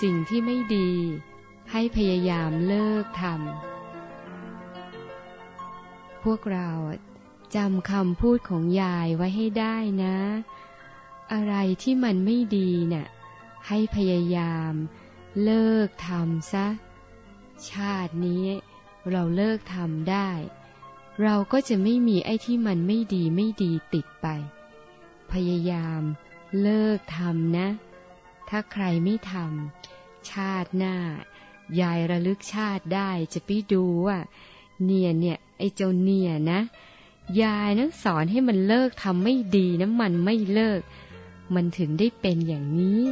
สิ่งที่ไม่ดี ให้พยายามเลิกทำพวกเราจำคำพูดของยายไว้ให้ได้นะ อะไรที่มันไม่ดีน่ะ ให้พยายาม เลิกทำซะ ชาตินี้เราเลิกทำได้ เราก็จะไม่มีไอ้ที่มันไม่ดีไม่ดีติดไป พยายาม เลิกทำนะ ถ้าใครไม่ทำชาติหน้า ยายระลึกชาติได้จะไปดูว่าเนี่ยเนี่ยไอ้เจ้าเนี่ยนะ ยายนังสอนให้มันเลิกทำไม่ดีนะมันไม่เลิก มันถึงได้เป็นอย่างนี้